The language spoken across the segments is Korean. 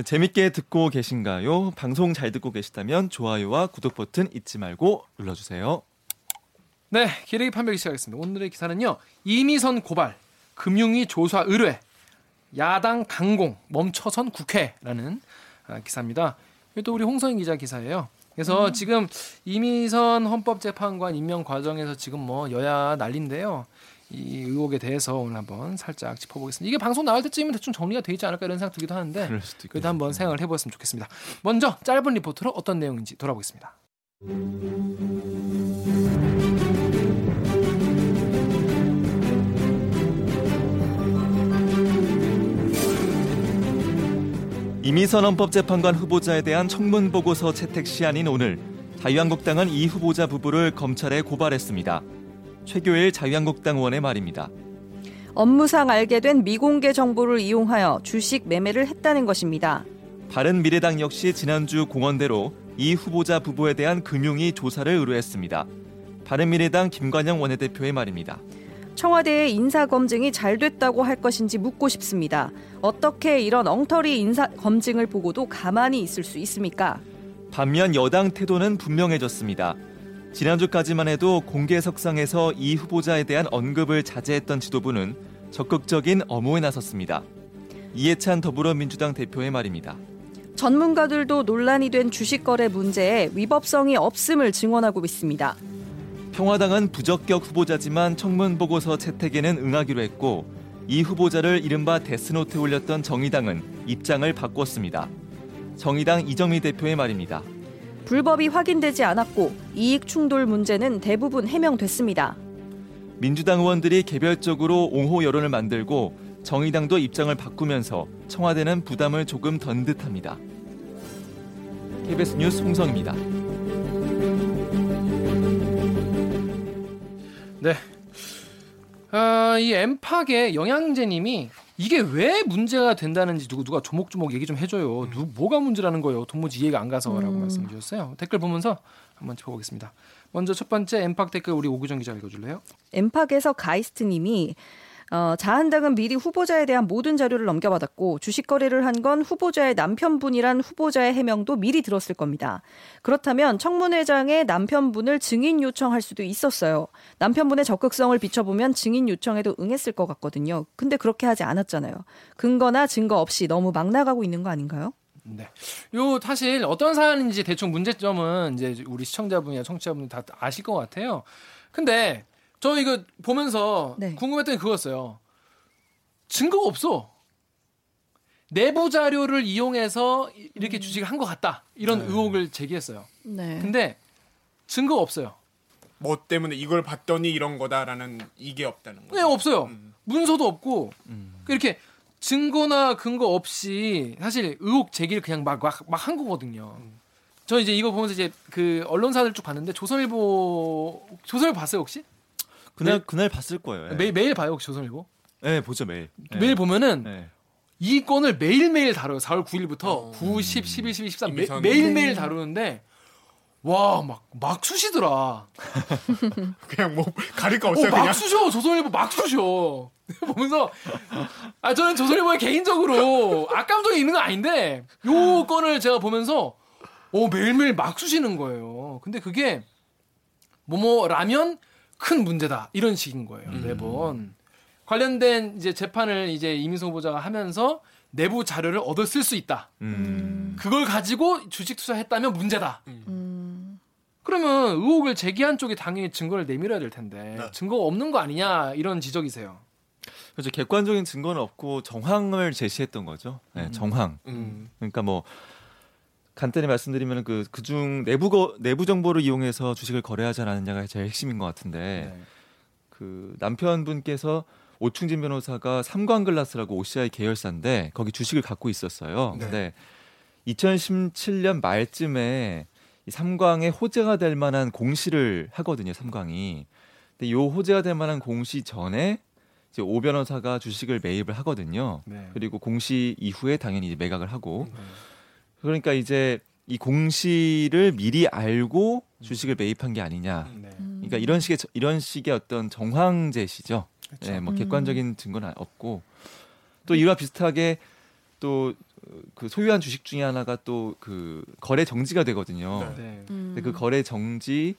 재밌게 듣고 계신가요? 방송 잘 듣고 계시다면 좋아요와 구독 버튼 잊지 말고 눌러주세요. 네, 기레기 판별기 시작하겠습니다. 오늘의 기사는요. 이미선 고발, 금융위 조사 의뢰, 야당 강공, 멈춰선 국회라는 아, 기사입니다. 이것도 우리 홍성인 기자 기사예요. 그래서 음. 지금 이미선 헌법재판관 임명 과정에서 지금 뭐 여야 난린데요. 이 의혹에 대해서 오늘 한번 살짝 짚어보겠습니다. 이게 방송 나올 때쯤이면 대충 정리가 되지 않을까 이런 생각 들기도 하는데 그래도 한번 생각을 해보았으면 좋겠습니다. 먼저 짧은 리포트로 어떤 내용인지 돌아보겠습니다. 이미선 헌법재판관 후보자에 대한 청문 보고서 채택 시한인 오늘 자유한국당은 이 후보자 부부를 검찰에 고발했습니다. 최교일 자유한국당 의원의 말입니다. 업무상 알게 된 미공개 정보를 이용하여 주식 매매를 했다는 것입니다. 바른미래당 역시 지난주 공언대로 이 후보자 부부에 대한 금융위 조사를 의뢰했습니다. 바른미래당 김관영 원내대표의 말입니다. 청와대의 인사 검증이 잘 됐다고 할 것인지 묻고 싶습니다. 어떻게 이런 엉터리 인사 검증을 보고도 가만히 있을 수 있습니까? 반면 여당 태도는 분명해졌습니다. 지난주까지만 해도 공개 석상에서 이 후보자에 대한 언급을 자제했던 지도부는 적극적인 엄호에 나섰습니다. 이해찬 더불어민주당 대표의 말입니다. 전문가들도 논란이 된 주식 거래 문제에 위법성이 없음을 증언하고 있습니다. 평화당은 부적격 후보자지만 청문 보고서 채택에는 응하기로 했고 이 후보자를 이른바 데스노트에 올렸던 정의당은 입장을 바꿨습니다. 정의당 이정미 대표의 말입니다. 불법이 확인되지 않았고 이익 충돌 문제는 대부분 해명됐습니다. 민주당 의원들이 개별적으로 옹호 여론을 만들고 정의당도 입장을 바꾸면서 청와대는 부담을 조금 던 듯합니다. KBS 뉴스 홍성입니다. 네. 아, 이 엠팍의 영양제님이 이게 왜 문제가 된다는지 누구 누가 조목조목 얘기 좀 해줘요. 누 뭐가 문제라는 거예요. 도무지 이해가 안 가서라고 음. 말씀해 주셨어요. 댓글 보면서 한번 짚어보겠습니다. 먼저 첫 번째 엠팍 댓글 우리 오구정 기자 읽어줄래요? 엠팍에서 가이스트님이 어, 자한당은 미리 후보자에 대한 모든 자료를 넘겨받았고 주식 거래를 한 건 후보자의 남편분이란 후보자의 해명도 미리 들었을 겁니다. 그렇다면 청문회장에 남편분을 증인 요청할 수도 있었어요. 남편분의 적극성을 비춰보면 증인 요청에도 응했을 것 같거든요. 근데 그렇게 하지 않았잖아요. 근거나 증거 없이 너무 막 나가고 있는 거 아닌가요? 네. 요 사실 어떤 사안인지 대충 문제점은 이제 우리 시청자분이나 청취자분 다 아실 것 같아요. 근데 저 이거 보면서 네. 궁금했던 게 그거였어요. 증거가 없어. 내부 자료를 이용해서 이렇게 음. 주식을 한 것 같다. 이런 네. 의혹을 제기했어요. 네. 근데 증거가 없어요. 뭐 때문에 이걸 봤더니 이런 거다라는 이게 없다는 거죠. 네, 없어요. 음. 문서도 없고 음. 이렇게 증거나 근거 없이 사실 의혹 제기를 그냥 막막막한 거거든요. 음. 저 이제 이거 보면서 이제 그 언론사들 쭉 봤는데 조선일보 조선일보 봤어요 혹시? 그날 매, 그날 봤을 거예요. 예. 매일 매일 봐요 혹시 조선일보? 네 보죠 매일. 네. 매일 보면은 네. 이 건을 매일 매일 다뤄요. 4월 9일부터 어. 9, 10, 11, 12, 13 매, 매일 매일 다루는데 와 막 막 쑤시더라. 그냥 뭐 가릴 거 없어요. 어, 막 그냥 쑤셔 조선일보 막 쑤셔. 보면서 아 저는 조선일보에 개인적으로 악감정이 있는 건 아닌데 요 건을 제가 보면서 오 매일매일 막 쑤시는 거예요. 근데 그게 뭐뭐 라면 큰 문제다 이런 식인 거예요 음. 매번 관련된 이제 재판을 이제 이민석 후보자가 하면서 내부 자료를 얻어 쓸 수 있다. 음. 그걸 가지고 주식 투자했다면 문제다. 음. 그러면 의혹을 제기한 쪽이 당연히 증거를 내밀어야 될 텐데 네. 증거가 없는 거 아니냐 이런 지적이세요. 그렇죠. 객관적인 증거는 없고 정황을 제시했던 거죠. 네, 음. 정황. 음. 그러니까 뭐 간단히 말씀드리면 그 그중 내부 거, 내부 정보를 이용해서 주식을 거래하지 않았느냐가 제일 핵심인 것 같은데 네. 그 남편분께서 오충진 변호사가 삼광글라스라고 OCI 계열사인데 거기 주식을 갖고 있었어요. 네. 근데 2017년 말쯤에 이 삼광의 호재가 될 만한 공시를 하거든요. 삼광이. 근데 요 호재가 될 만한 공시 전에 이제 오 변호사가 주식을 매입을 하거든요. 네. 그리고 공시 이후에 당연히 매각을 하고. 네. 그러니까 이제 이 공시를 미리 알고 주식을 매입한 게 아니냐. 네. 그러니까 이런 식의 이런 식의 어떤 정황 제시죠. 그렇죠. 네, 뭐 객관적인 음. 증거는 없고 또 이와 비슷하게 또 그 소유한 주식 중에 하나가 또 그 거래 정지가 되거든요. 네. 네. 음. 근데 그 거래 정지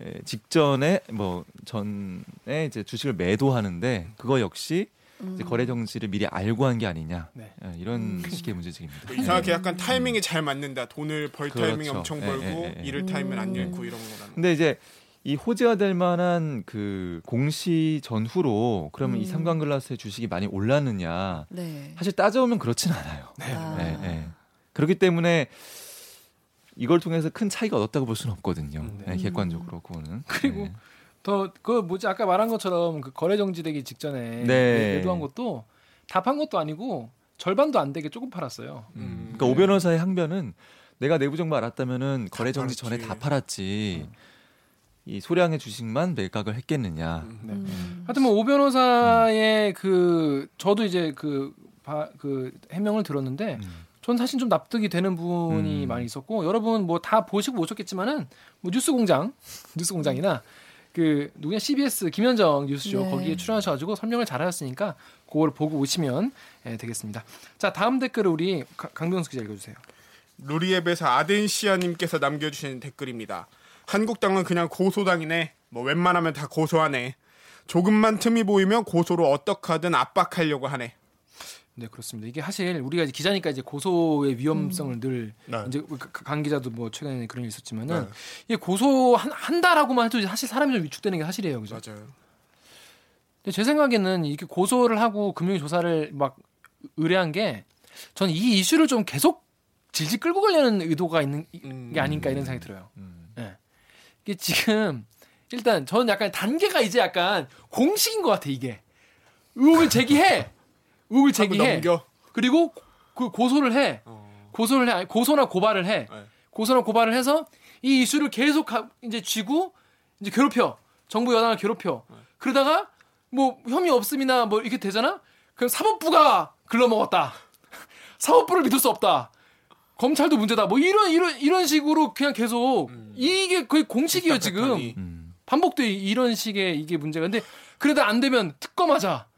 에, 직전에 뭐 전에 이제 주식을 매도하는데 그거 역시 음. 거래 정지를 미리 알고 한 게 아니냐 네. 예, 이런 음. 식의 문제제기입니다. 이상하게 약간 타이밍이 잘 맞는다. 돈을 벌 그렇죠. 타이밍 엄청 예, 벌고 예, 예. 잃을 타이밍 안 음. 잃고 이런 거라는. 근데 이제 이 호재가 될 만한 그 공시 전후로 그러면 이 음. 삼광글라스의 주식이 많이 올랐느냐 네. 사실 따져보면 그렇진 않아요. 아. 예, 예. 그렇기 때문에 이걸 통해서 큰 차이가 얻었다고 볼 수는 없거든요. 음, 예, 객관적으로 그거는. 그리고 예. 더 그 뭐지 아까 말한 것처럼 그 거래 정지되기 직전에 네. 매도한 것도 다 판 것도 아니고 절반도 안 되게 조금 팔았어요. 음. 그러니까 오 변호사의 항변은 내가 내부 정보 알았다면 거래 정지 전에. 다 팔았지. 이 소량의 주식만 매각을 했겠느냐. 네. 음. 하여튼 뭐 오 변호사의 그 저도 이제 그, 바, 그 해명을 들었는데 음. 전 사실 좀 납득이 되는 부분이 음. 많이 있었고 여러분 뭐 다 보시고 오셨겠지만은 뭐 뉴스 공장 뉴스 공장이나 그 누구냐 CBS 김현정 뉴스쇼 네. 거기에 출연하셔가지고 설명을 잘하셨으니까 그걸 보고 오시면 예, 되겠습니다. 자 다음 댓글을 우리 가- 강병수 기자 읽어주세요. 루리앱에서 아덴시아님께서 남겨주신 댓글입니다. 한국당은 그냥 고소당이네. 뭐 웬만하면 다 고소하네. 조금만 틈이 보이면 고소로 어떡하든 압박하려고 하네. 네 그렇습니다. 이게 사실 우리가 이제 기자니까 이제 고소의 위험성을 늘 네. 이제 그 강- 강 기자도 뭐 최근에 그런 일 있었지만은 네. 이게 고소 한, 한다라고만 해도 사실 사람이 좀 위축되는 게 사실이에요, 그죠? 맞아요. 근데 제 생각에는 이렇게 고소를 하고 금융 조사를 막 의뢰한 게 저는 이 이슈를 좀 계속 질질 끌고 가려는 의도가 있는 음. 게 아닐까 이런 생각이 들어요. 음. 예. 이게 지금 일단 저는 약간 단계가 이제 약간 공식인 것 같아 이게 의혹을 제기해 의혹을 제기해 넘겨. 그리고 그 고소를 해 어. 고소를 해 아니, 고소나 고발을 해 네. 고소나 고발을 해서 이 이슈를 계속 가- 이제 쥐고 이제 괴롭혀 정부 여당을 괴롭혀 그러다가 뭐 혐의 없음이나 뭐 이렇게 되잖아 그럼 사법부가 글러먹었다 사법부를 믿을 수 없다 검찰도 문제다 뭐 이런 이런 이런 식으로 그냥 계속 음. 이게 거의 공식이에요 지금. 음. 반복돼 이런 식의 이게 문제가 근데 그래도 안 되면 특검하자 음.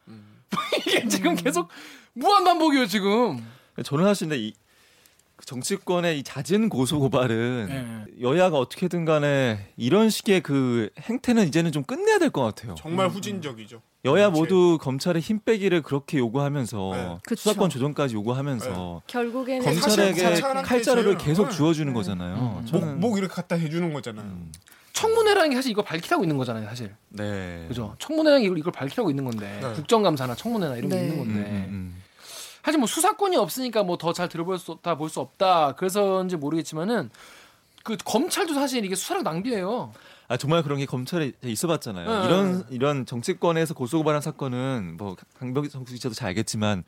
이게 지금 계속 무한 반복이에요 지금 저는 사실 근데 이 정치권의 이 잦은 고소 고발은 예. 여야가 어떻게든 간에 이런 식의 그 행태는 이제는 좀 끝내야 될 것 같아요. 정말 후진적이죠. 여야. 모두 검찰의 힘 빼기를 그렇게 요구하면서 네. 수사권 조정까지 요구하면서 결국에는 검찰에게 칼자루를 제일- 계속 네. 주어주는 음. 거잖아요. 음. 저는 목, 목 이렇게 갖다 해주는 거잖아요. 음, 청문회라는 게 사실 이거 밝히라고 있는 거잖아요 사실 네. 그죠 청문회라는 게 이걸, 이걸 밝히라고 있는 건데 네. 국정감사나 청문회나 이런 게 네. 있는 음, 건데 음, 음. 사실 뭐 수사권이 없으니까 뭐 더 잘 들어볼 수 없다 볼 수 없다 그래서인지 모르겠지만은 그 검찰도 사실 이게 수사력 낭비예요 아 정말 그런 게 검찰에 있어봤잖아요. 네. 이런 이런 정치권에서 고소고발한 사건은 뭐 강병석 기자도 잘 알겠지만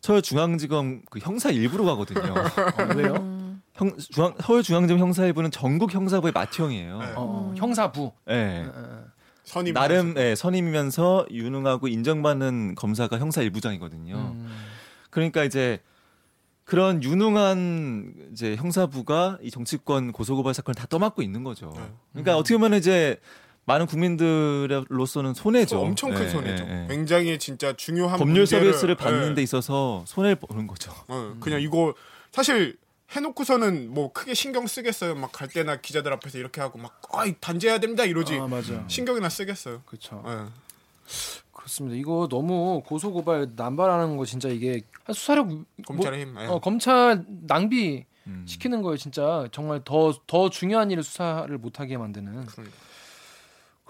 서울중앙지검 그 형사 일부로 가거든요. 어, 왜요 음, 형 중앙 서울중앙지검 형사 일부는 전국 형사부의 맏형이에요. 네. 어, 음. 형사부 네. 어, 어. 선임 나름 예, 선임이면서 유능하고 인정받는 검사가 형사 일부장이거든요. 음. 그러니까 이제 그런 유능한 이제 형사부가 이 정치권 고소고발 사건을 다 떠맡고 있는 거죠. 네. 그러니까 어떻게 보면 이제 많은 국민들로서는 손해죠. 엄청 큰 예, 손해죠. 예, 예. 굉장히 진짜 중요한 법률 문제를- 서비스를 받는 예. 데 있어서 손해를 보는 거죠. 어, 그냥 이거 사실 해놓고서는 뭐 크게 신경 쓰겠어요. 막 갈 때나 기자들 앞에서 이렇게 하고 막 아이 단죄해야 됩니다 이러지 아 맞아 신경이나 쓰겠어요. 그렇죠 예. 그렇습니다 이거 너무 고소 고발 남발하는 거 진짜 이게 한 수사력 검찰의 힘. 뭐, 예. 어, 검찰 낭비 음. 시키는 거예요 진짜 정말 더더 중요한 일을 수사를 못하게 만드는 그러니까.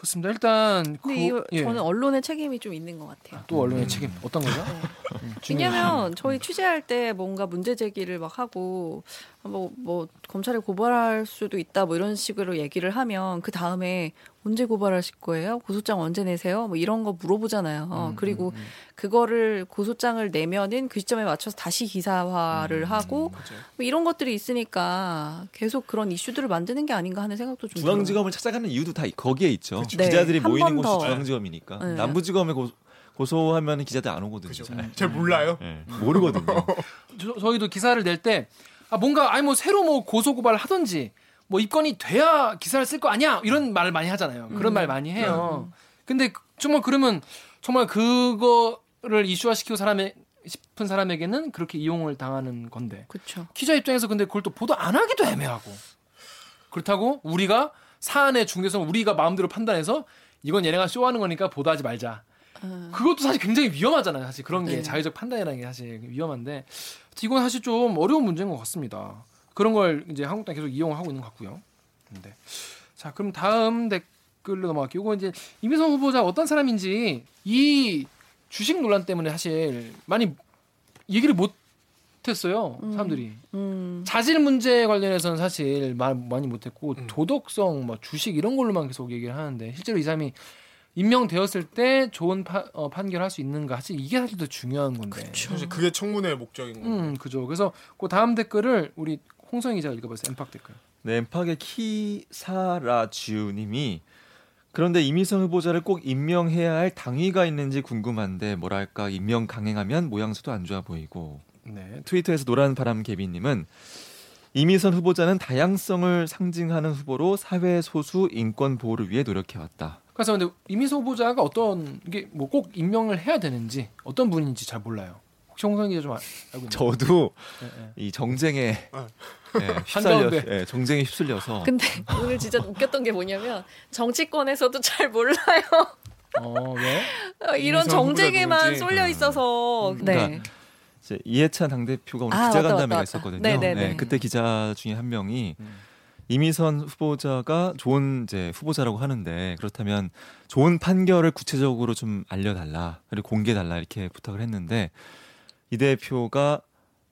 그렇습니다 일단 그, 근데 이거 예. 저는 언론의 책임이 좀 있는 것 같아요. 또 언론의 책임 어떤 거죠? 네. 음. 왜냐면 저희 취재할 때 뭔가 문제 제기를 막 하고 뭐 뭐 검찰에 고발할 수도 있다 뭐 이런 식으로 얘기를 하면 그 다음에 언제 고발하실 거예요? 고소장 언제 내세요? 뭐 이런 거 물어보잖아요. 음, 그리고 음, 음. 그거를 고소장을 내면은 그 시점에 맞춰서 다시 기사화를 하고 맞아요. 뭐 이런 것들이 있으니까 계속 그런 이슈들을 만드는 게 아닌가 하는 생각도 좀 들어요. 중앙지검을 찾아가는 이유도 다 거기에 있죠. 네, 기자들이 모이는 곳이 더. 중앙지검이니까. 네. 남부지검에 고, 고소하면 기자들 안 오거든요. 그죠. 잘. 잘 몰라요. 예, 모르거든요. 저, 저희도 기사를 낼 때 아, 뭔가 아니 뭐 새로 뭐 고소 고발을 하든지 뭐 입건이 돼야 기사를 쓸 거 아니야 이런 말을 많이 하잖아요. 그런 음. 말 많이 해요. 근데 그- 정말 그러면 정말 그거를 이슈화 시키고 사람의 싶은 사람에게는 그렇게 이용을 당하는 건데 그렇죠. 기자 입장에서 근데 그걸 또 보도 안 하기도 애매하고 그렇다고 우리가 사안의 중대성 우리가 마음대로 판단해서 이건 얘네가 쇼하는 거니까 보도하지 말자. 음. 그것도 사실 굉장히 위험하잖아요. 사실 그런 게 네. 자유적 판단이라는 게 사실 위험한데 이건 사실 좀 어려운 문제인 것 같습니다. 그런 걸 이제 한국 당 계속 이용을 하고 있는 것 같고요. 네. 자 그럼 다음 댓글로 넘어갈게요. 이거 이제 이미선 후보자 어떤 사람인지 이 주식 논란 때문에 사실 많이 얘기를 못 했어요. 사람들이. 음. 자질 문제 관련해서는 사실 말 많이 못했고 음. 도덕성, 뭐 주식 이런 걸로만 계속 얘기를 하는데 실제로 이 사람이 임명되었을 때 좋은 파- 어, 판결할 수 있는가 사실 이게 사실 더 중요한 건데. 사실 그게 청문회의 목적인 거예요. 음, 그죠. 그래서 그 다음 댓글을 우리 홍성 기자가 읽어봤어요. 엠팍 댓글. 네, 엠팍의 키사라지우님이 그런데 이미선 후보자를 꼭 임명해야 할 당위가 있는지 궁금한데 뭐랄까 임명 강행하면 모양새도 안 좋아 보이고 네. 트위터에서 노란 바람 개비님은 이미선 후보자는 다양성을 상징하는 후보로 사회 소수 인권 보호를 위해 노력해왔다. 그래서 근데 이미서 후보자가 어떤 이게 뭐 꼭 임명을 해야 되는지 어떤 분인지 잘 몰라요. 혹시 홍성 기자 좀 알- 알고 있나요? 저도 네, 네. 이 정쟁에 어. 예, 휩쓸려. 예, 정쟁에 휩쓸려서 근데 오늘 진짜 웃겼던 게 뭐냐면 정치권에서도 잘 몰라요. 어, 왜? 어, 이런 정쟁에만? 쏠려 있어서. 음. 네. 그러니까 이제 이해찬 당 대표가 오늘 아, 기자간담회가 맞다, 맞다. 있었거든요. 네네네. 네, 그때 기자 중에 한 명이 음. 이미선 후보자가 좋은 이제 후보자라고 하는데 그렇다면 좋은 판결을 구체적으로 좀 알려달라 그리고 공개달라 이렇게 부탁을 했는데 이 대표가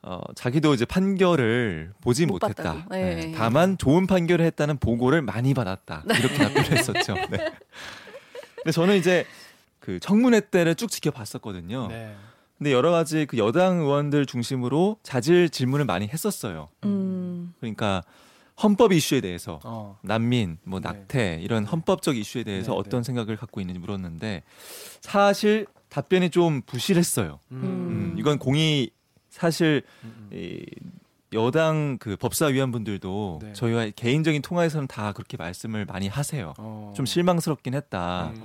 어, 자기도 이제 판결을 보지 못 못했다. 네. 네, 다만 좋은 판결을 했다는 보고를 많이 받았다. 이렇게 답변을 했었죠. 네. 근데 저는 이제 그 청문회 때를 쭉 지켜봤었거든요. 네. 근데 여러 가지 그 여당 의원들 중심으로 자질 질문을 많이 했었어요. 음. 그러니까 헌법 이슈에 대해서 어. 난민, 뭐 네. 낙태 이런 헌법적 이슈에 대해서 네, 어떤 네. 생각을 갖고 있는지 물었는데 사실 답변이 좀 부실했어요. 음. 음, 이건 공이 사실 음, 음. 이 여당 그 법사위원분들도 네. 저희와 개인적인 통화에서는 다 그렇게 말씀을 많이 하세요. 어. 좀 실망스럽긴 했다. 음.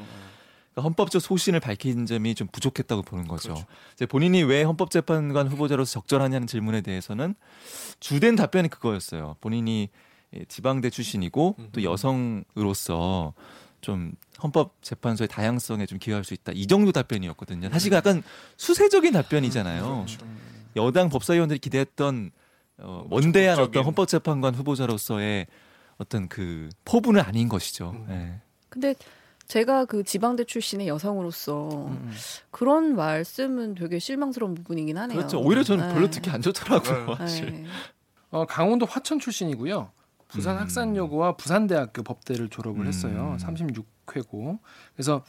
그러니까 헌법적 소신을 밝힌 점이 좀 부족했다고 보는 거죠. 그렇죠. 이제 본인이 왜 헌법재판관 후보자로서 적절하냐는 질문에 대해서는 주된 답변이 그거였어요. 본인이 예, 지방대 출신이고 또 음. 여성으로서 좀 헌법 재판소의 다양성에 좀 기여할 수 있다. 이 정도 답변이었거든요. 사실 약간 수세적인 답변이잖아요. 그렇죠. 여당 법사위원들이 기대했던 어, 원대한 적극적인. 어떤 헌법재판관 후보자로서의 어떤 그 포부는 아닌 것이죠. 음. 예. 근데 제가 그 지방대 출신의 여성으로서 음, 음. 그런 말씀은 되게 실망스러운 부분이긴 하네요. 그렇죠. 오히려 저는 네. 별로 듣기 안 좋더라고요. 네. 사실. 네. 어, 강원도 화천 출신이고요. 부산 음. 학산여고와 부산대학교 법대를 졸업을 음. 했어요. 36회고. 그래서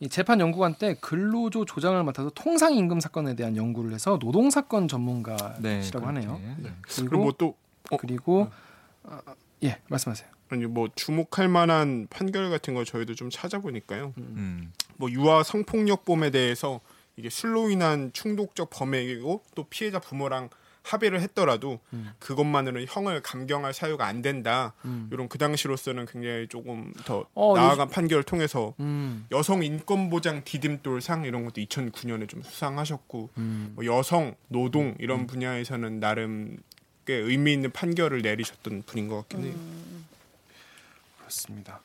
이 재판 연구관 때 근로조 조장을 맡아서 통상 임금 사건에 대한 연구를 해서 노동 사건 전문가시라고 네, 하네요. 네. 그리고 그리고 뭐또 어, 그리고 아, 예 말씀하세요. 아니 뭐 주목할 만한 판결 같은 거 저희도 좀 찾아보니까요. 음. 뭐 유아 성폭력범에 대해서 이게 술로 인한 충독적 범행이고 또 피해자 부모랑 합의를 했더라도 음. 그것만으로는 형을 감경할 사유가 안 된다. 음. 이런 그 당시로서는 굉장히 조금 더 어, 나아간 판결을 통해서 음. 여성 인권 보장 디딤돌상 이런 것도 2009년에 좀 수상하셨고 음. 뭐 여성 노동 이런 분야에서는 나름 꽤 의미 있는 판결을 내리셨던 분인 것 같긴 해요. 그렇습니다.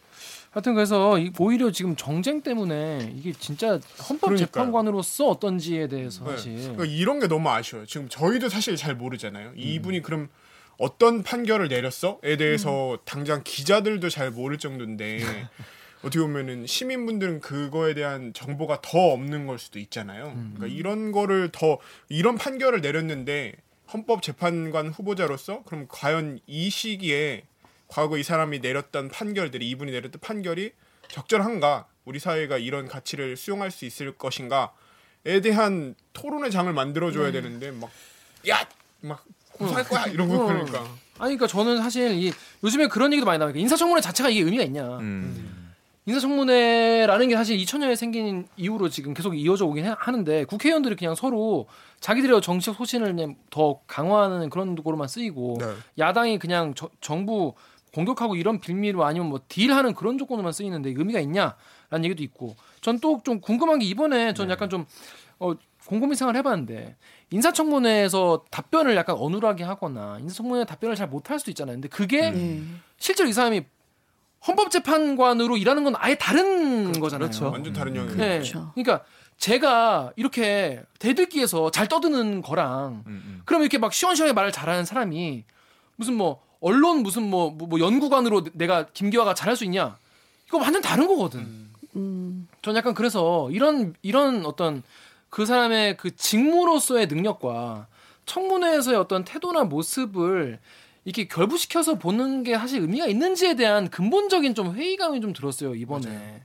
하여튼 그래서 이- 오히려 지금 정쟁 때문에 이게 진짜 헌법 재판관으로서 어떤지에 대해서 네. 사실 그러니까 이런 게 너무 아쉬워요. 지금 저희도 사실 잘 모르잖아요. 이분이 그럼 어떤 판결을 내렸어?에 대해서 당장 기자들도 잘 모를 정도인데 어떻게 보면은 시민분들은 그거에 대한 정보가 더 없는 걸 수도 있잖아요. 그러니까 이런 거를 더 이런 판결을 내렸는데 헌법 재판관 후보자로서 그럼 과연 이 시기에 과거 이 사람이 내렸던 판결들이 이분이 내렸던 판결이 적절한가? 우리 사회가 이런 가치를 수용할 수 있을 것인가에 대한 토론의 장을 만들어줘야 되는데 막 야! 막 고소할 거야! 이러고 그러니까 아니 그러니까 저는 사실 이 요즘에 그런 얘기도 많이 나와요. 인사청문회 자체가 이게 의미가 있냐? 음. 인사청문회라는 게 사실 2000년에 생긴 이후로 지금 계속 이어져 오긴 해- 하는데 국회의원들이 그냥 서로 자기들의 정치적 소신을 그냥 더 강화하는 그런 도구로만 쓰이고 네. 야당이 그냥 저- 정부 공격하고 이런 빌미로 아니면 뭐 딜하는 그런 조건으로만 쓰이는데 의미가 있냐라는 얘기도 있고 전 또 좀 궁금한 게 이번에 전 네. 약간 좀 어, 곰곰이 생각을 해봤는데 인사청문회에서 답변을 약간 어눌하게 하거나 인사청문회 답변을 잘 못할 수도 있잖아요. 근데 그게 네. 실제로 이 사람이 헌법재판관으로 일하는 건 아예 다른 거잖아요. 그렇죠. 완전 다른 영역. 네. 그렇죠. 그러니까 제가 이렇게 대들기에서 잘 떠드는 거랑 음, 음. 그럼 이렇게 막 시원시원하게 말을 잘하는 사람이 무슨 뭐 언론 무슨 뭐, 뭐, 뭐 연구관으로 내가 김기화가 잘할 수 있냐? 이거 완전 다른 거거든. 음. 전 약간 그래서 이런 이런 어떤 그 사람의 그 직무로서의 능력과 청문회에서의 어떤 태도나 모습을 이렇게 결부시켜서 보는 게 사실 의미가 있는지에 대한 근본적인 좀 회의감이 좀 들었어요 이번에.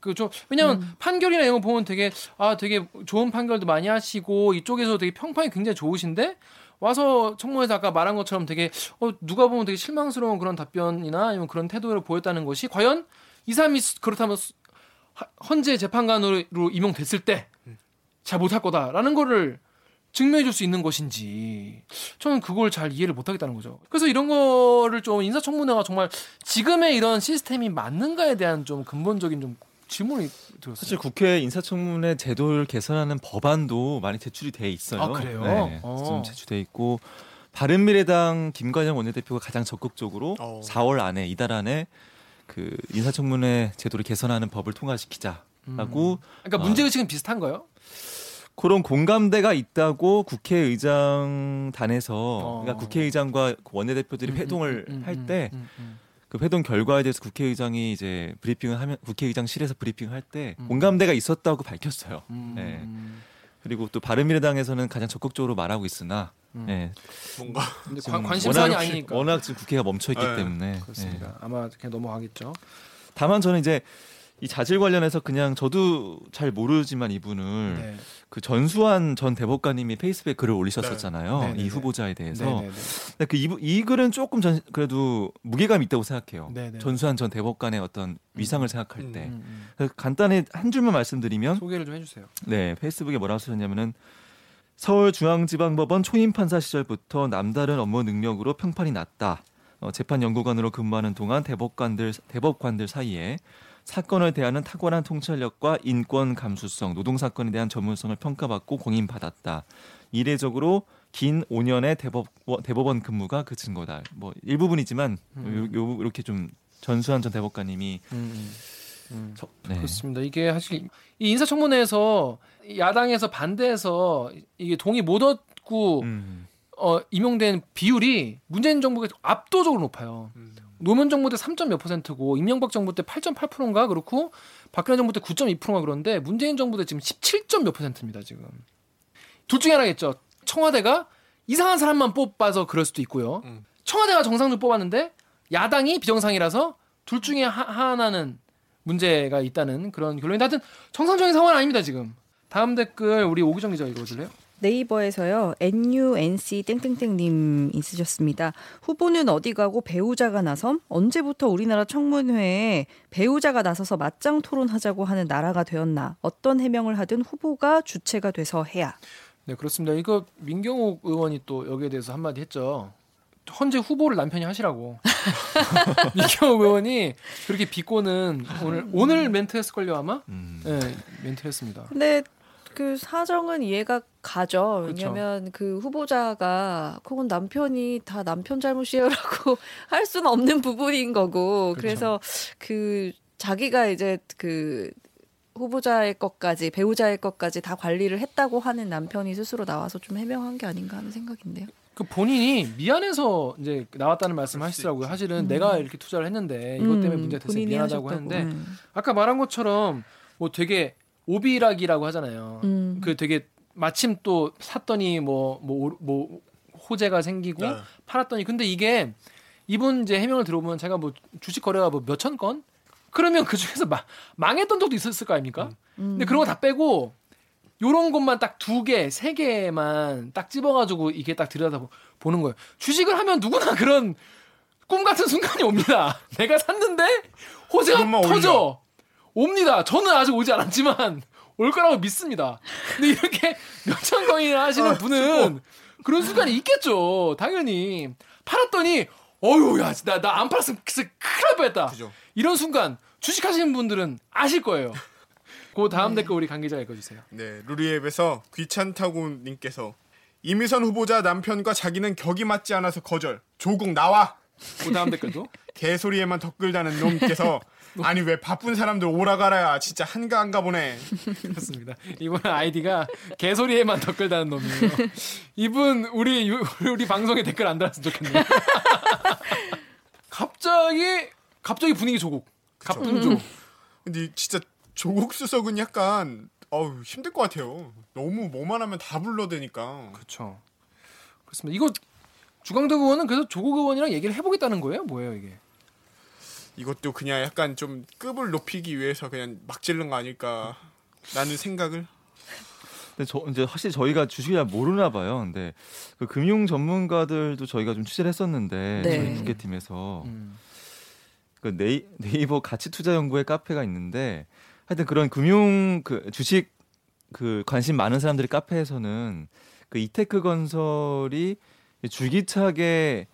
그좀 왜냐면 판결이나 이런 거 보면 되게 아 되게 좋은 판결도 많이 하시고 이쪽에서 되게 평판이 굉장히 좋으신데 와서 청문회에서 아까 말한 것처럼 되게 어 누가 보면 되게 실망스러운 그런 답변이나 아니면 그런 태도를 보였다는 것이 과연 이 사람이 수- 그렇다면 헌재 재판관으로 임용됐을 때 잘 못할 거다라는 거를 증명해 줄 수 있는 것인지 저는 그걸 잘 이해를 못 하겠다는 거죠. 그래서 이런 거를 좀 인사청문회가 정말 지금의 이런 시스템이 맞는가에 대한 좀 근본적인 좀 질문이 들었어요. 사실 국회 인사청문회 제도를 개선하는 법안도 많이 제출이 돼 있어요. 아, 그래요? 네, 어. 좀 제출돼 있고 바른미래당 김관영 원내대표가 가장 적극적으로 어. 4월 안에 이달 안에 그 인사청문회 제도를 개선하는 법을 통과시키자라고 그러니까 아. 문제 의식은 비슷한 거예요? 그런 공감대가 있다고 국회의장단에서 어. 그러니까 국회의장과 원내대표들이 음, 회동을 음, 음, 할 음, 때 음, 음. 그 회동 결과에 대해서 국회의장이 이제 브리핑을 하면 국회의장실에서 브리핑을 할때 음. 공감대가 있었다고 밝혔어요. 음, 네. 음. 그리고 또 바른미래당에서는 가장 적극적으로 말하고 있으나 음. 예, 뭔가 근데 지금 관, 관심사안이 워낙- 아니니까. 워낙 지금 국회가 멈춰 있기 네, 때문에 그렇습니다. 예. 아마 그냥 넘어가겠죠. 다만 저는 이제 이 자질 관련해서 그냥 저도 잘 모르지만 이분을 네. 그 전수환 전 대법관님이 페이스북에 글을 올리셨었잖아요. 네. 네, 네, 이 네. 후보자에 대해서. 근데 그 이, 이 글은 조금 전, 그래도 무게감 이 있다고 생각해요. 전수환 전 대법관의 어떤 위상을 생각할 음. 때. 음, 음. 간단히 한 줄만 말씀드리면 소개를 좀 해주세요. 네, 페이스북에 뭐라고 쓰셨냐면은 서울중앙지방법원 초임 판사 시절부터 남다른 업무 능력으로 평판이 났다. 어, 재판 연구관으로 근무하는 동안 대법관들 대법관들 사이에 사건을 대하는 탁월한 통찰력과 인권 감수성, 노동 사건에 대한 전문성을 평가받고 공인받았다. 이례적으로 긴 5년의 대법 대법원 근무가 그 증거다. 뭐 일부분이지만 음. 요, 요, 이렇게 좀 전수환 전 대법관님이 음, 음. 음. 저- 네. 그렇습니다. 이게 사실 이 인사청문회에서 야당에서 반대해서 이게 동의 못 얻고 음. 어, 임용된 비율이 문재인 정부가 압도적으로 높아요. 음. 노무현 정부 때 3. 몇 퍼센트고 임명박 정부 때 8.8%인가 그렇고 박근혜 정부 때 9.2%가 그런데 문재인 정부 때 지금 17. 몇 퍼센트입니다 지금. 둘 중에 하나겠죠. 청와대가 이상한 사람만 뽑아서 그럴 수도 있고요. 음. 청와대가 정상들 뽑았는데 야당이 비정상이라서 둘 중에 하, 하나는 문제가 있다는 그런 결론이 하여튼 정상적인 상황은 아닙니다 지금. 다음 댓글 우리 오기정 기자 읽어줄래요? 네이버에서요 NUNC 땡땡땡님이 쓰셨습니다. 후보는 어디 가고 배우자가 나섬? 언제부터 우리나라 청문회에 배우자가 나서서 맞짱 토론하자고 하는 나라가 되었나? 어떤 해명을 하든 후보가 주체가 돼서 해야. 네 그렇습니다. 이거 민경욱 의원이 또 여기에 대해서 한마디 했죠. 헌재 후보를 남편이 하시라고. 민경욱 의원이 그렇게 비꼬는 오늘 오늘 멘트했을 걸요 아마? 음. 네 멘트했습니다. 근데 그 사정은 이해가 가죠. 그쵸. 왜냐하면 그 후보자가 혹은 남편이 다 남편 잘못이에요라고 할 수는 없는 부분인 거고. 그쵸. 그래서그 자기가 이제 그 후보자의 것까지 배우자의 것까지 다 관리를 했다고 하는 남편이 스스로 나와서 좀 해명한 게 아닌가 하는 생각인데요. 그 본인이 미안해서 이제 나왔다는 말씀 그럴 수 하시더라고요. 있지. 사실은 음. 내가 이렇게 투자를 했는데 이것 때문에 음, 문제가 돼서 본인이 미안하다고 하셨다고. 했는데 음. 아까 말한 것처럼 뭐 되게 오비락이라고 하잖아요. 음. 그 되게 마침 또 샀더니 뭐뭐 뭐 호재가 생기고 네. 팔았더니 근데 이게 이분 이제 해명을 들어보면 제가 뭐 주식 거래가 뭐 몇천 건 그러면 그 중에서 마- 망했던 적도 있었을 거 아닙니까? 음. 근데 그런 거 다 빼고 요런 것만 딱 두 개, 세 개만 딱 집어가지고 이게 딱 들여다 보는 거예요. 주식을 하면 누구나 그런 꿈 같은 순간이 옵니다. 내가 샀는데 호재가 터져 옵니다. 저는 아직 오지 않았지만 올 거라고 믿습니다. 근데 이렇게 몇천 아, 하시는 분은 그런 순간이 있겠죠. 당연히 팔았더니 어유 야나 나 안 팔았으면 큰일 날 뻔했다. 그죠. 이런 순간 주식하시는 분들은 아실 거예요. 그 다음 댓글 우리 강 기자 읽어주세요. 네, 루리앱에서 귀찮다고님께서 이미선 후보자 남편과 자기는 격이 맞지 않아서 거절. 조국 나와. 그 다음 댓글도 개소리에만 덧글다는 놈께서 아니 왜 바쁜 사람들 오라 가라야 진짜 한가 한가 보네. 그렇습니다. 이분 아이디가 개소리에만 댓글 다는 놈이에요. 이분 우리 유- 우리 방송에 댓글 안 달았으면 좋겠네요. 갑자기 갑자기 분위기 조국. 갑분조. 근데 진짜 조국 수석은 약간 어우 힘들 것 같아요. 너무 뭐만 하면 다 불러대니까. 그렇죠. 그렇습니다. 이거 주광덕 의원은 그래서 조국 의원이랑 얘기를 해보겠다는 거예요? 뭐예요 이게? 이것도 그냥 약간 좀 급을 높이기 위해서 그냥 막 지른 거 아닐까. 라는 생각을 근데 저 이제 확실히 저희가 주식을 잘 모르나 봐요. 근데 그 금융 전문가들도 저희가 좀 취재를 했었는데 네. 저희 국회팀에서 음. 그 네이, 네이버 가치 투자 연구회 카페가 있는데 하여튼 그런 금융 그 주식 그 관심 많은 사람들이 카페에서는 그 이테크 건설이 줄기차게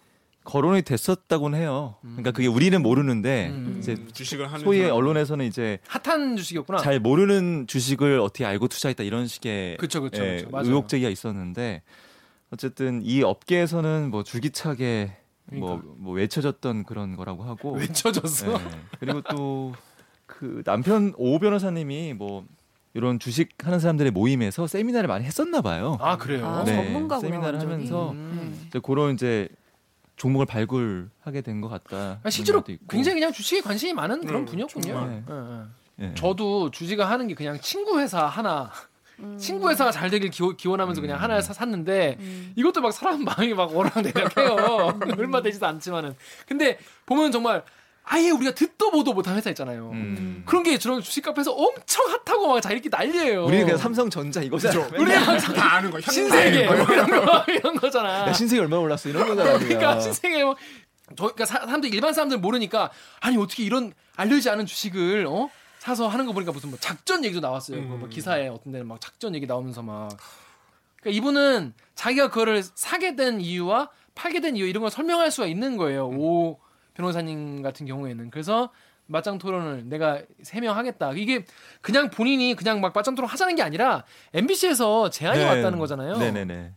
거론이 됐었다고는 해요. 그러니까 그게 우리는 모르는데 음. 이제 주식을 하는 소위 사람- 언론에서는 이제 핫한 주식이었구나. 잘 모르는 주식을 어떻게 알고 투자했다 이런 식의 그쵸, 그쵸, 예, 그쵸. 맞아요. 의혹 제기가 있었는데 어쨌든 이 업계에서는 뭐 줄기차게 뭐, 그러니까. 뭐 외쳐졌던 그런 거라고 하고 외쳐졌어. 예. 그리고 또 그 남편 오 변호사님이 뭐 이런 주식 하는 사람들의 모임에서 세미나를 많이 했었나 봐요. 아 그래요. 아, 네, 전문가구나. 세미나를 완전히. 하면서 음. 이제 그런 이제 종목을 발굴하게 된 것 같다. 아, 실제로. 굉장히 그냥 주식에 관심이 많은 그런 음, 분이었군요. 정말. 예, 예. 예. 저도 주식을 하는 게 그냥 친구 회사 하나 친구 회사가 잘 되길 기원, 기원하면서 그냥 음. 하나 사, 샀는데 음. 이것도 막 사람 마음이 막 오락내락해요. 얼마 되지도 않지만은 근데 보면 정말 아예 우리가 듣도 보도 못한 회사 있잖아요. 음. 그런 게 저런 주식 카페에서 엄청 핫하고 막 자기끼리 난리예요. 우리는 그냥 삼성전자 이거잖아. 우리는 막다 아는 거. 신세계 뭐. 이런 거 이런 거잖아. 야, 신세계 얼마나 올랐어 이런 거잖아. 그러니까. 신세계 뭐 저, 그러니까 사, 사람들 일반 사람들 모르니까 아니 어떻게 이런 알려지지 않은 주식을 어 사서 하는 거 보니까 무슨 뭐 작전 얘기도 나왔어요. 뭐, 뭐 기사에 어떤 데는 막 작전 얘기 나오면서 막 그러니까 이분은 자기가 그거를 사게 된 이유와 팔게 된 이유 이런 걸 설명할 수가 있는 거예요. 오 변호사님 같은 경우에는 그래서 맞짱 토론을 내가 세 명 하겠다. 이게 그냥 본인이 그냥 막 맞짱 토론 하자는 게 아니라 MBC에서 제안이 네. 왔다는 거잖아요. 네네네.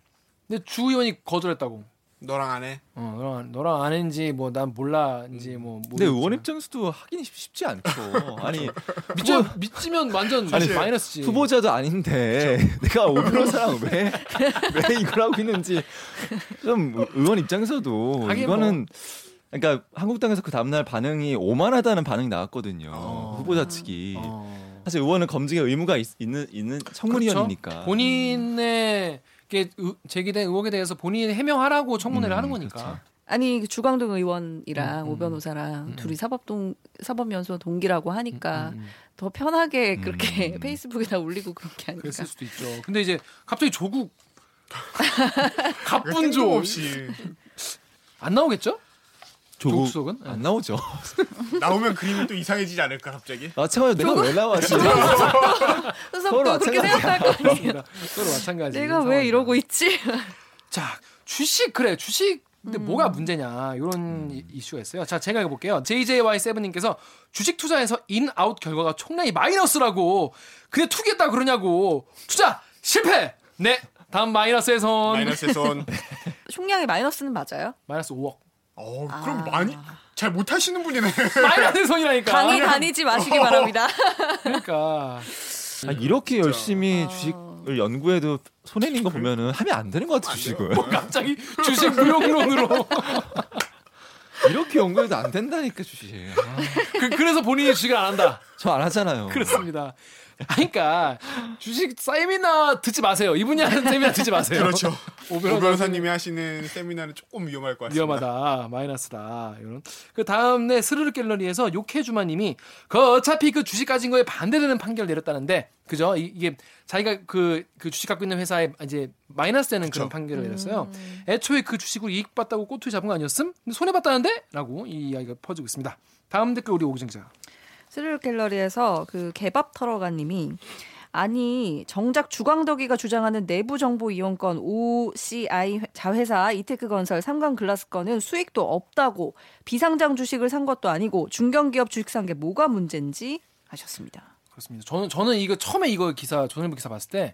근데 주 의원이 거절했다고. 너랑 안 해. 어, 너랑 너랑 아는지 뭐 난 몰라인지 뭐. 근데 모르겠지만. 의원 입장에서도 하긴 쉽- 쉽지 않죠. 아니 믿지 믿지면 완전 아니, 마이너스지. 후보자도 아닌데 내가 오 변호사랑 왜왜 이걸 하고 있는지 좀 의원 입장에서도 이거는 그러니까 한국당에서 그 다음날 반응이 오만하다는 반응이 나왔거든요. 어. 후보자 측이 어. 사실 의원은 검증의 의무가 있, 는 있는 청문위원이니까 그렇죠? 본인의 게 의- 제기된 의혹에 대해서 본인이 해명하라고 청문회를 음, 하는 거니까. 그렇죠. 아니 주광등 의원이랑 음, 오 음. 변호사랑 음. 둘이 사법동 사법연수원 동기라고 하니까 음, 음. 더 편하게 그렇게 음. 페이스북에나 올리고 그런 게 아닐까. 그랬을 수도 있죠. 근데 이제 갑자기 조국 갑분조 뜬금없이 안 나오겠죠? 조국 조국석은? 네. 안 나오죠. 나오면 그림이 또 이상해지지 않을까 갑자기? 아 잠깐만 내가 왜? 수석도 그렇게 마찬가지야. 서로 마찬가지. 내가 왜 상황이다. 이러고 있지? 자, 주식 그래 주식 근데 뭐가 문제냐 이런 이- 이슈가 있어요. 자, 제가 읽어볼게요. JJY7님께서 주식 투자에서 in out 결과가 총량이 마이너스라고 근데 투기했다 그러냐고 투자 실패. 네, 다음 마이너스의 손 마이너스의 손. 총량의 마이너스는 맞아요? 마이너스 5억. 어, 그럼 아. 많이 잘 못하시는 분이네. 마이너스의 손이라니까. 강의 다니지 마시기 바랍니다. 그러니까 아, 이렇게 열심히 아. 주식을 연구해도 손해낸 거 보면은 하면 안 되는 것 같아 주식을. 갑자기 주식 무용론으로 이렇게 연구해도 안 된다니까 주식. 아, 그, 그래서 본인이 주식을 안 한다. 저 안 하잖아요. 그렇습니다. 그러니까 주식 세미나 듣지 마세요. 이분이 하는 세미나 듣지 마세요. 그렇죠. 오오 변호사님 변호사님이 하시는 세미나는 조금 위험할 것 같습니다. 위험하다 마이너스다 이런 그 다음에 스르르 갤러리에서 욕해주마님이 그 어차피 그 주식 가진 거에 반대되는 판결 내렸다는데 그죠 이, 게 자기가 그, 그 주식 갖고 있는 회사에 이제 마이너스 되는 그런 그쵸. 판결을 내렸어요 음. 애초에 그 주식으로 이익 봤다고 꼬투리 잡은 거 아니었음 근데 손해 봤다는데 라고 이 이야기가 퍼지고 있습니다 다음 댓글 우리 오기정자 스릴 갤러리에서 그 개밥 털어가님이 아니 정작 주광덕이가 주장하는 내부 정보 이용권 OCI 자회사 이테크건설 삼광글라스 건은 수익도 없다고 비상장 주식을 산 것도 아니고 중견기업 주식 산 게 뭐가 문제인지 하셨습니다. 그렇습니다. 저는 저는 이거 처음에 이거 기사 조선일보 기사 봤을 때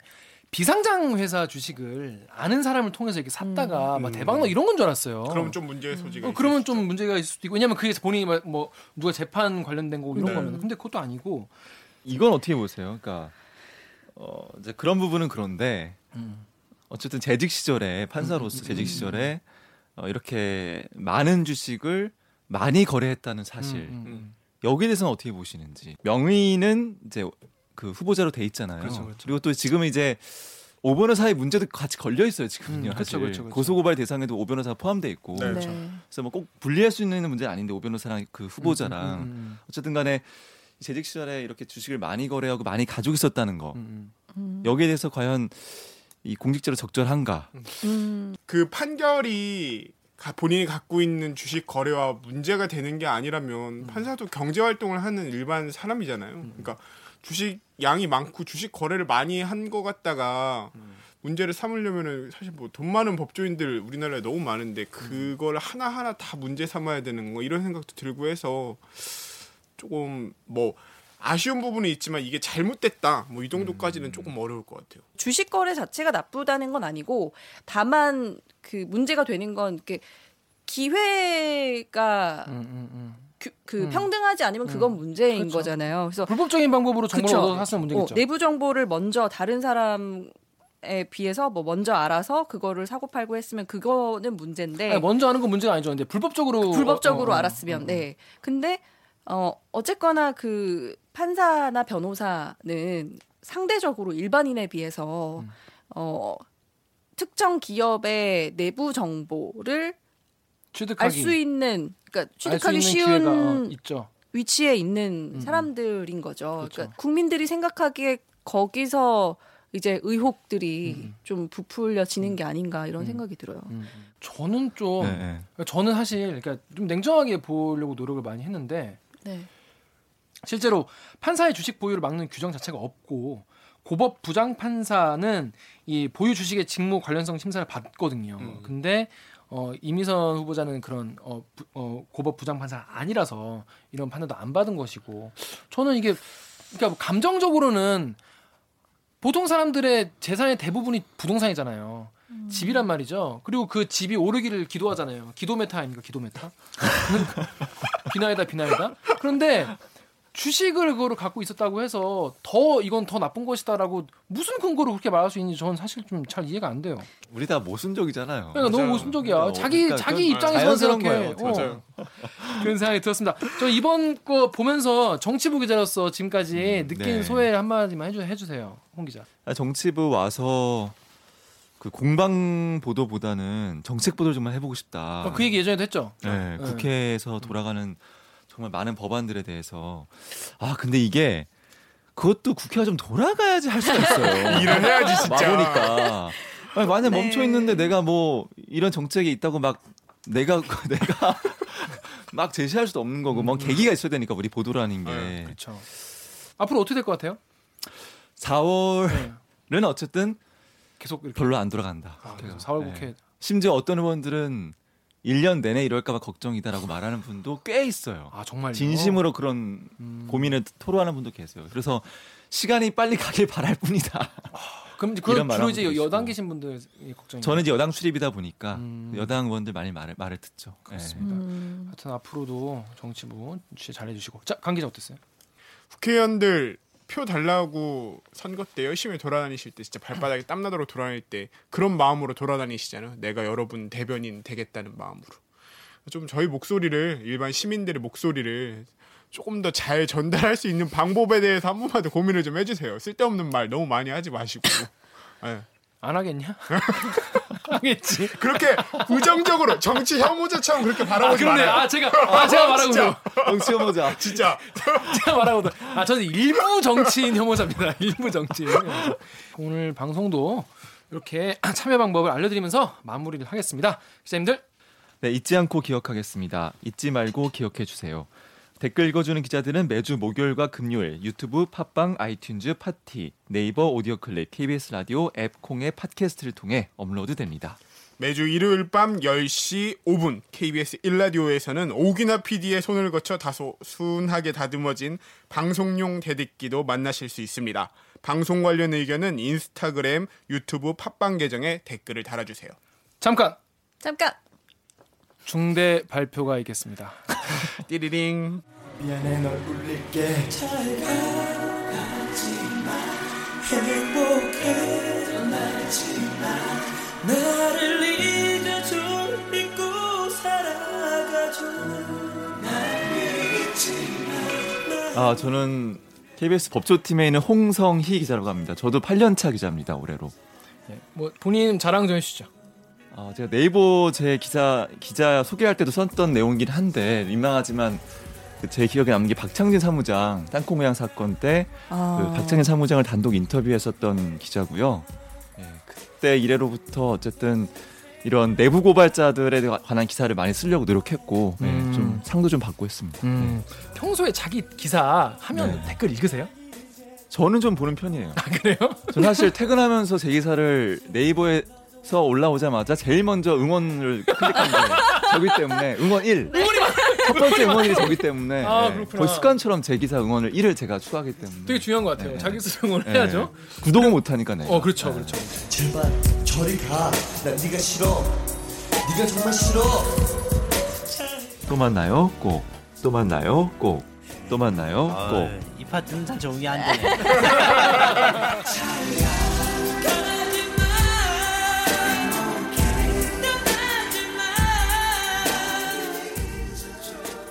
비상장 회사 주식을 아는 사람을 통해서 이렇게 샀다가 막 대박 나 이런 건 줄 알았어요. 그럼 좀 문제의 소지가 어, 그러면 수좀 있죠. 문제가 있을 수도 있고 왜냐면 그게 본인이 막뭐 누가 재판 관련된 거고 이런 네. 거면 근데 그것도 아니고 이건 어떻게 보세요? 그러니까 어, 이제 그런 부분은 그런데 음. 어쨌든 재직 시절에 판사로서 재직 시절에 어, 이렇게 많은 주식을 많이 거래했다는 사실 음, 음, 여기에 대해서는 어떻게 보시는지 명의는 이제 그 후보자로 돼 있잖아요. 그렇죠, 그렇죠. 리고 또 지금은 이제 오 변호사의 문제도 같이 걸려 있어요 지금은요. 음, 그렇죠, 그렇죠, 그렇죠. 고소고발 대상에도 오 변호사가 포함돼 있고 네. 네. 그래서 뭐 꼭 분리할 수 있는 문제는 아닌데 오 변호사랑 그 후보자랑 음, 음, 어쨌든간에 재직 시절에 이렇게 주식을 많이 거래하고 많이 가지고 있었다는 거 음, 음. 음. 여기에 대해서 과연 이 공직자로 적절한가? 음. 그 판결이 가- 본인이 갖고 있는 주식 거래와 문제가 되는 게 아니라면 판사도 경제 활동을 하는 일반 사람이잖아요. 그러니까 주식 양이 많고 주식 거래를 많이 한것 같다가 문제를 삼으려면은 사실 뭐 돈 많은 법조인들 우리나라에 너무 많은데 그걸 하나 하나 다 문제 삼아야 되는 거 이런 생각도 들고 해서 조금 뭐 아쉬운 부분이 있지만 이게 잘못됐다 뭐 이 정도까지는 조금 어려울 것 같아요. 주식 거래 자체가 나쁘다는 건 아니고 다만 그 문제가 되는 건 이렇게 기회가 음, 음, 음. 그, 그 음. 평등하지 않으면 그건 문제인 그렇죠. 거잖아요. 그래서 불법적인 방법으로 정보를 그쵸. 얻어서 문제겠죠. 어, 내부 정보를 먼저 다른 사람 에 비해서 뭐 먼저 알아서 그거를 사고 팔고 했으면 그거는 문제인데 아니, 먼저 하는 건 문제가 아니죠. 근데 불법적으로 불법적으로 어, 어, 알았으면 어, 어. 네. 근데 어 어쨌거나 그 판사나 변호사는 상대적으로 일반인에 비해서 음. 어 특정 기업의 내부 정보를 알 수 있는 그러니까 취득하기 있는 쉬운 기회가 어, 있죠. 위치에 있는 음. 사람들인 거죠. 그렇죠. 그러니까 국민들이 생각하기에 거기서 이제 의혹들이 음. 좀 부풀려지는 게 아닌가 이런 생각이 들어요. 음. 저는 좀 네, 네. 저는 사실 그러니까 좀 냉정하게 보려고 노력을 많이 했는데 네. 실제로 판사의 주식 보유를 막는 규정 자체가 없고 고법 부장 판사는 이 보유 주식의 직무 관련성 심사를 받거든요. 음. 근데 어, 이미선 후보자는 그런 어, 부- 어, 고법 부장 판사 아니라서 이런 판단도 안 받은 것이고 저는 이게 그러니까 뭐 감정적으로는 보통 사람들의 재산의 대부분이 부동산이잖아요. 집이란 말이죠. 그리고 그 집이 오르기를 기도하잖아요. 기도 meta 아닙니까? 기도 meta. 비나이다 비나이다. 그런데 주식을 그거를 갖고 있었다고 해서 더 이건 더 나쁜 것이다라고 무슨 근거로 그렇게 말할 수 있는지 저는 사실 좀 잘 이해가 안 돼요. 우리 다 모순적이잖아요. 그러니까 너무 맞아요. 모순적이야. 어, 자기 그러니까 자기 입장에서 생각해. 거예요. 맞아요. 그런 생각이 들었습니다. 저 이번 거 보면서 정치부 기자로서 지금까지 느낀 네. 소회 한 마디만 해주, 해주세요, 홍 기자. 아, 정치부 와서 그 공방 보도보다는 정책 보도를 정말 해보고 싶다. 어, 그 얘기 예전에도 했죠. 네, 네. 국회에서 돌아가는 정말 많은 법안들에 대해서 아 근데 이게 그것도 국회가 좀 돌아가야지 할 수가 있어요. 일을 해야지 진짜. 와보니까 아니, 만약 네. 멈춰 있는데 내가 뭐 이런 정책이 있다고 막 내가 내가 막 제시할 수도 없는 거고 뭐 계기가 있어야 되니까 우리 보도라는 게 네, 그렇죠. 앞으로 어떻게 될 것 같아요? 4월은 네. 어쨌든 계속 이렇게 별로 안 돌아간다. 아, 국회가. 4월 네. 국회 심지어 어떤 의원들은 1년 내내 이럴까봐 걱정이다라고 말하는 분도 꽤 있어요. 아 정말 진심으로 그런 음. 고민을 토로하는 분도 계세요. 그래서 시간이 빨리 가길 바랄 뿐이다. 그럼 그 주로 이제 여당. 계신 분들 걱정이. 저는 이제 여당 출입이다 보니까 음. 여당 의원들 많이 말을 말을 듣죠. 그렇습니다. 음. 하여튼 앞으로도 정치부 취재 잘해주시고 자 강 기자 어땠어요? 국회의원들 표 달라고 선거 때 열심히 돌아다니실 때 진짜 발바닥에 땀나도록 돌아다닐 때 그런 마음으로 돌아다니시잖아요. 내가 여러분 대변인 되겠다는 마음으로. 좀 저희 목소리를 일반 시민들의 목소리를 조금 더 잘 전달할 수 있는 방법에 대해서 한 번만 더 고민을 좀 해주세요. 쓸데없는 말 너무 많이 하지 마시고. 예. 안 하겠냐? 하겠지. 그렇게 부정적으로 정치 혐오자처럼 그렇게 아 바라보지 그러네. 말아요. 아 제가 아 제가 말하고 진짜. 정치 혐오자. 진짜 제가 말하고 아 저는 일부 정치인 혐오자입니다. 일부 정치인. 오늘 방송도 이렇게 참여 방법을 알려드리면서 마무리를 하겠습니다. 기자님들 네, 잊지 않고 기억하겠습니다. 잊지 말고 기억해 주세요. 댓글 읽어주는 기자들은 매주 목요일과 금요일 유튜브, 팟빵, 아이튠즈, 팟티, 네이버 오디오 클립, KBS 라디오 앱 콩의 팟캐스트를 통해 업로드됩니다. 매주 일요일 밤 10시 5분 KBS 1라디오에서는 오기나 PD의 손을 거쳐 다소 순하게 다듬어진 방송용 댓읽기도 만나실 수 있습니다. 방송 관련 의견은 인스타그램, 유튜브 팟빵 계정에 댓글을 달아주세요. 잠깐 잠깐. 중대 발표가 있겠습니다. 띠리링. 미안해 널 울릴게 잘가 행복해 떠나지마 나를 잊어줘 잊고 살아가줘 날 잊지마 아 저는 KBS 법조팀에 있는 홍성희 기자라고 합니다. 저도 8년차 기자입니다 올해로. 예, 뭐 본인 자랑 좀 해주시죠. 아, 제가 네이버 제 기사 기자 소개할 때도 썼던 내용이긴 한데 민망하지만 그제 기억에 남는 게 박창진 사무장 땅콩 모양 사건 때 아. 그 박창진 사무장을 단독 인터뷰했었던 기자고요. 예, 그때 이래로부터 어쨌든 이런 내부 고발자들에 관한 기사를 많이 쓰려고 노력했고 예, 음. 좀 상도 좀 받고 했습니다. 음, 평소에 자기 기사 하면 네. 댓글 읽으세요? 저는 좀 보는 편이에요. 아 그래요? 저는 사실 퇴근하면서 제 기사를 네이버에 서 올라오자마자 제일 먼저 응원을 클릭한 게 저기 때문에 응원 1. 첫 번째 응원이 저기 때문에 아, 네. 거의 습관처럼 제 기사 응원을 1을 제가 추가하기 때문에 되게 중요한 것 같아요. 네. 자기 스스로 네. 해야죠. 구독을 못 하니까 네. 어 그렇죠, 그렇죠. 제발 저리 가 난 네가 싫어 네가 정말 싫어 또 만나요 꼭. 또 만나요 꼭. 또 만나요 꼭. 이 파트는 참 적응이 안 되네.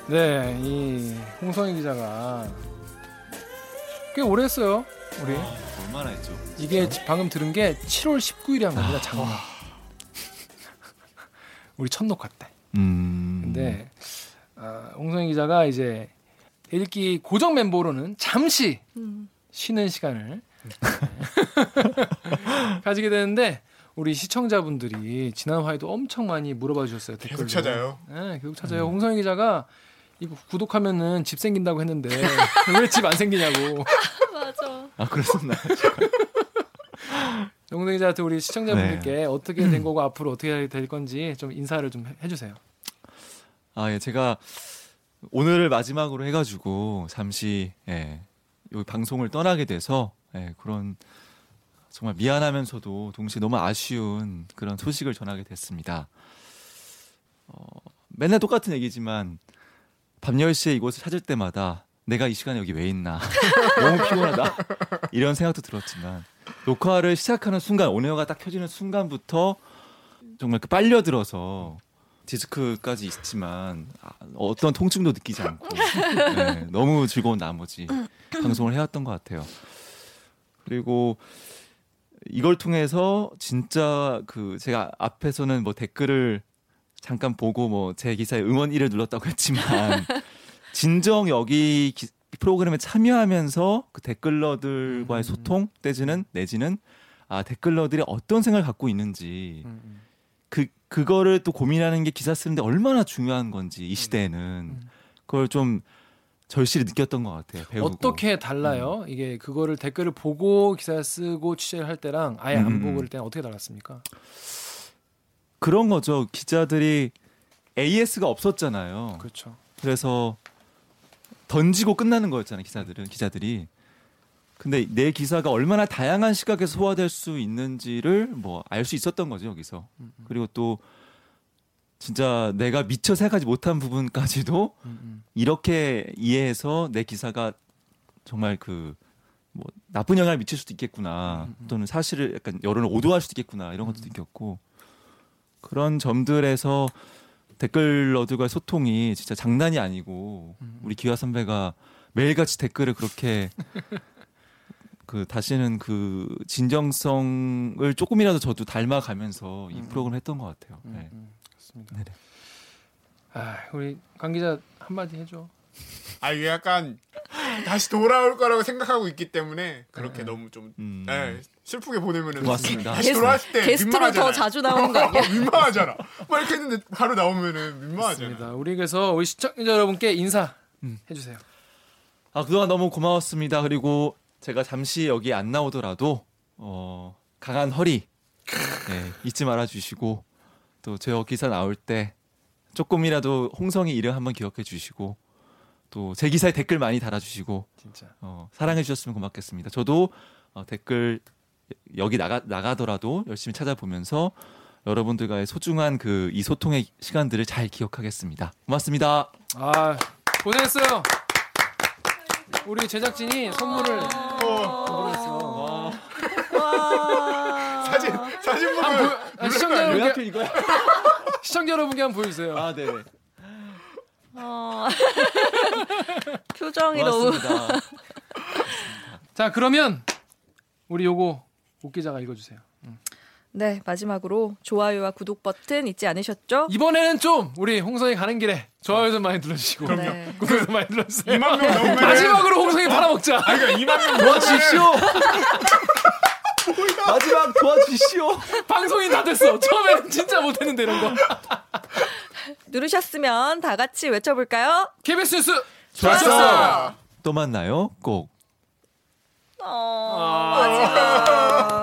네, 이 홍성희 기자가 꽤 오래 했어요. 우리 얼마나 했죠? 이게 방금 들은 게 7월 19일에 한 겁니다. 작년. 우리 첫 녹화 때. 음. 근데 아, 홍성희 기자가 이제 읽기 고정 멤버로는 잠시 음. 쉬는 시간을 가지게 되는데 우리 시청자분들이 지난 화에도 엄청 많이 물어봐 주셨어요 댓글로. 계속 찾아요. 네, 계속 찾아요. 홍성희 기자가 이거 구독하면은 집 생긴다고 했는데 왜 집 안 생기냐고. 맞아. 아 그랬었나요? 홍성희 기자한테 우리 시청자분들께 네. 어떻게 된 거고 앞으로 어떻게 될 건지 좀 인사를 좀 해- 해주세요. 아, 예, 제가 오늘을 마지막으로 해가지고 잠시 예, 여기 방송을 떠나게 돼서 예, 그런 정말 미안하면서도 동시에 너무 아쉬운 그런 소식을 전하게 됐습니다. 어, 맨날 똑같은 얘기지만 밤 10시에 이곳을 찾을 때마다 내가 이 시간에 여기 왜 있나 너무 피곤하다 이런 생각도 들었지만 녹화를 시작하는 순간 오네어가 딱 켜지는 순간부터 정말 그 빨려들어서 디스크까지 있지만 아, 어떤 통증도 느끼지 않고 네, 너무 즐거운 나머지 방송을 해왔던 것 같아요. 그리고 이걸 통해서 진짜 그 제가 앞에서는 뭐 댓글을 잠깐 보고 뭐 제 기사에 응원 1을 눌렀다고 했지만 진정 여기 기- 프로그램에 참여하면서 그 댓글러들과의 소통 내지는 내지는 아 댓글러들이 어떤 생각을 갖고 있는지 음, 그 그거를 또 고민하는 게 기사 쓰는데 얼마나 중요한 건지 이 시대에는 그걸 좀 절실히 느꼈던 것 같아요. 배우고. 어떻게 달라요? 이게 그거를 댓글을 보고 기사 쓰고 취재를 할 때랑 아예 안 음, 보고 음. 그럴 때는 어떻게 달랐습니까? 그런 거죠. 기자들이 AS가 없었잖아요. 그렇죠. 그래서 던지고 끝나는 거였잖아요. 기사들은 기자들이. 근데 내 기사가 얼마나 다양한 시각에서 소화될 수 있는지를 뭐 알 수 있었던 거죠 여기서. 그리고 또 진짜 내가 미처 생각하지 못한 부분까지도 음, 음. 이렇게 이해해서 내 기사가 정말 그 뭐 나쁜 영향을 미칠 수도 있겠구나 또는 사실을 약간 여론을 오도할 수도 있겠구나 이런 것도 느꼈고 그런 점들에서 댓글러들과의 소통이 진짜 장난이 아니고 우리 기화 선배가 매일같이 댓글을 그렇게 그 다시는 그 진정성을 조금이라도 저도 닮아가면서 이 프로그램 했던 것 같아요. 네. 음, 그렇습니다. 네네. 아, 우리 강 기자 한마디 해줘. 아 이게 약간 다시 돌아올 거라고 생각하고 있기 때문에 그렇게 너무 좀 음. 네, 슬프게 보내면은 고맙습니다. 다시 게스트- 돌아왔을 때 게스트로 민망하잖아. 더 자주 나오는 거 아니야? 민망하잖아. 막 이렇게 했는데 바로 나오면은 민망하잖아. 맞습니다. 우리 그래서 우리 시청자 여러분께 인사 음. 해주세요. 아 그동안 너무 고마웠습니다. 그리고 제가 잠시 여기 안 나오더라도 어, 강한 허리 네, 잊지 말아 주시고 또 제어 기사 나올 때 조금이라도 홍성이 이름 한번 기억해 주시고 또 제 기사에 댓글 많이 달아주시고 진짜. 어, 사랑해 주셨으면 고맙겠습니다. 저도 어, 댓글 여기 나가 나가더라도 열심히 찾아보면서 여러분들과의 소중한 그 이 소통의 시간들을 잘 기억하겠습니다. 고맙습니다. 아 고생했어요. 우리 제작진이 선물을 선물했어. 사진 사진 보면 아, 시청자 여러분께? 시청자 여러분께 한번 보여주세요. 아, 네. 어. 표정이 너무 고맙습니다. 자 그러면 우리 요거 옥 기자가 읽어주세요. 네 마지막으로 좋아요와 구독 버튼 잊지 않으셨죠? 이번에는 좀 우리 홍성이 가는 길에 좋아요 좀 많이 눌러주시고 네. 구독 좀 많이 눌러주세요. 2만 명 넘으면 마지막으로 홍성이 팔아먹자. 아니 그러니까 2만 명 도와주십시오. 마지막 도와주십시오. 방송이 다 됐어. 처음에는 진짜 못했는데 이런 거. 누르셨으면 다 같이 외쳐볼까요? KBS 뉴스 좋았어. 또 만나요. 꼭. 어, 마지막.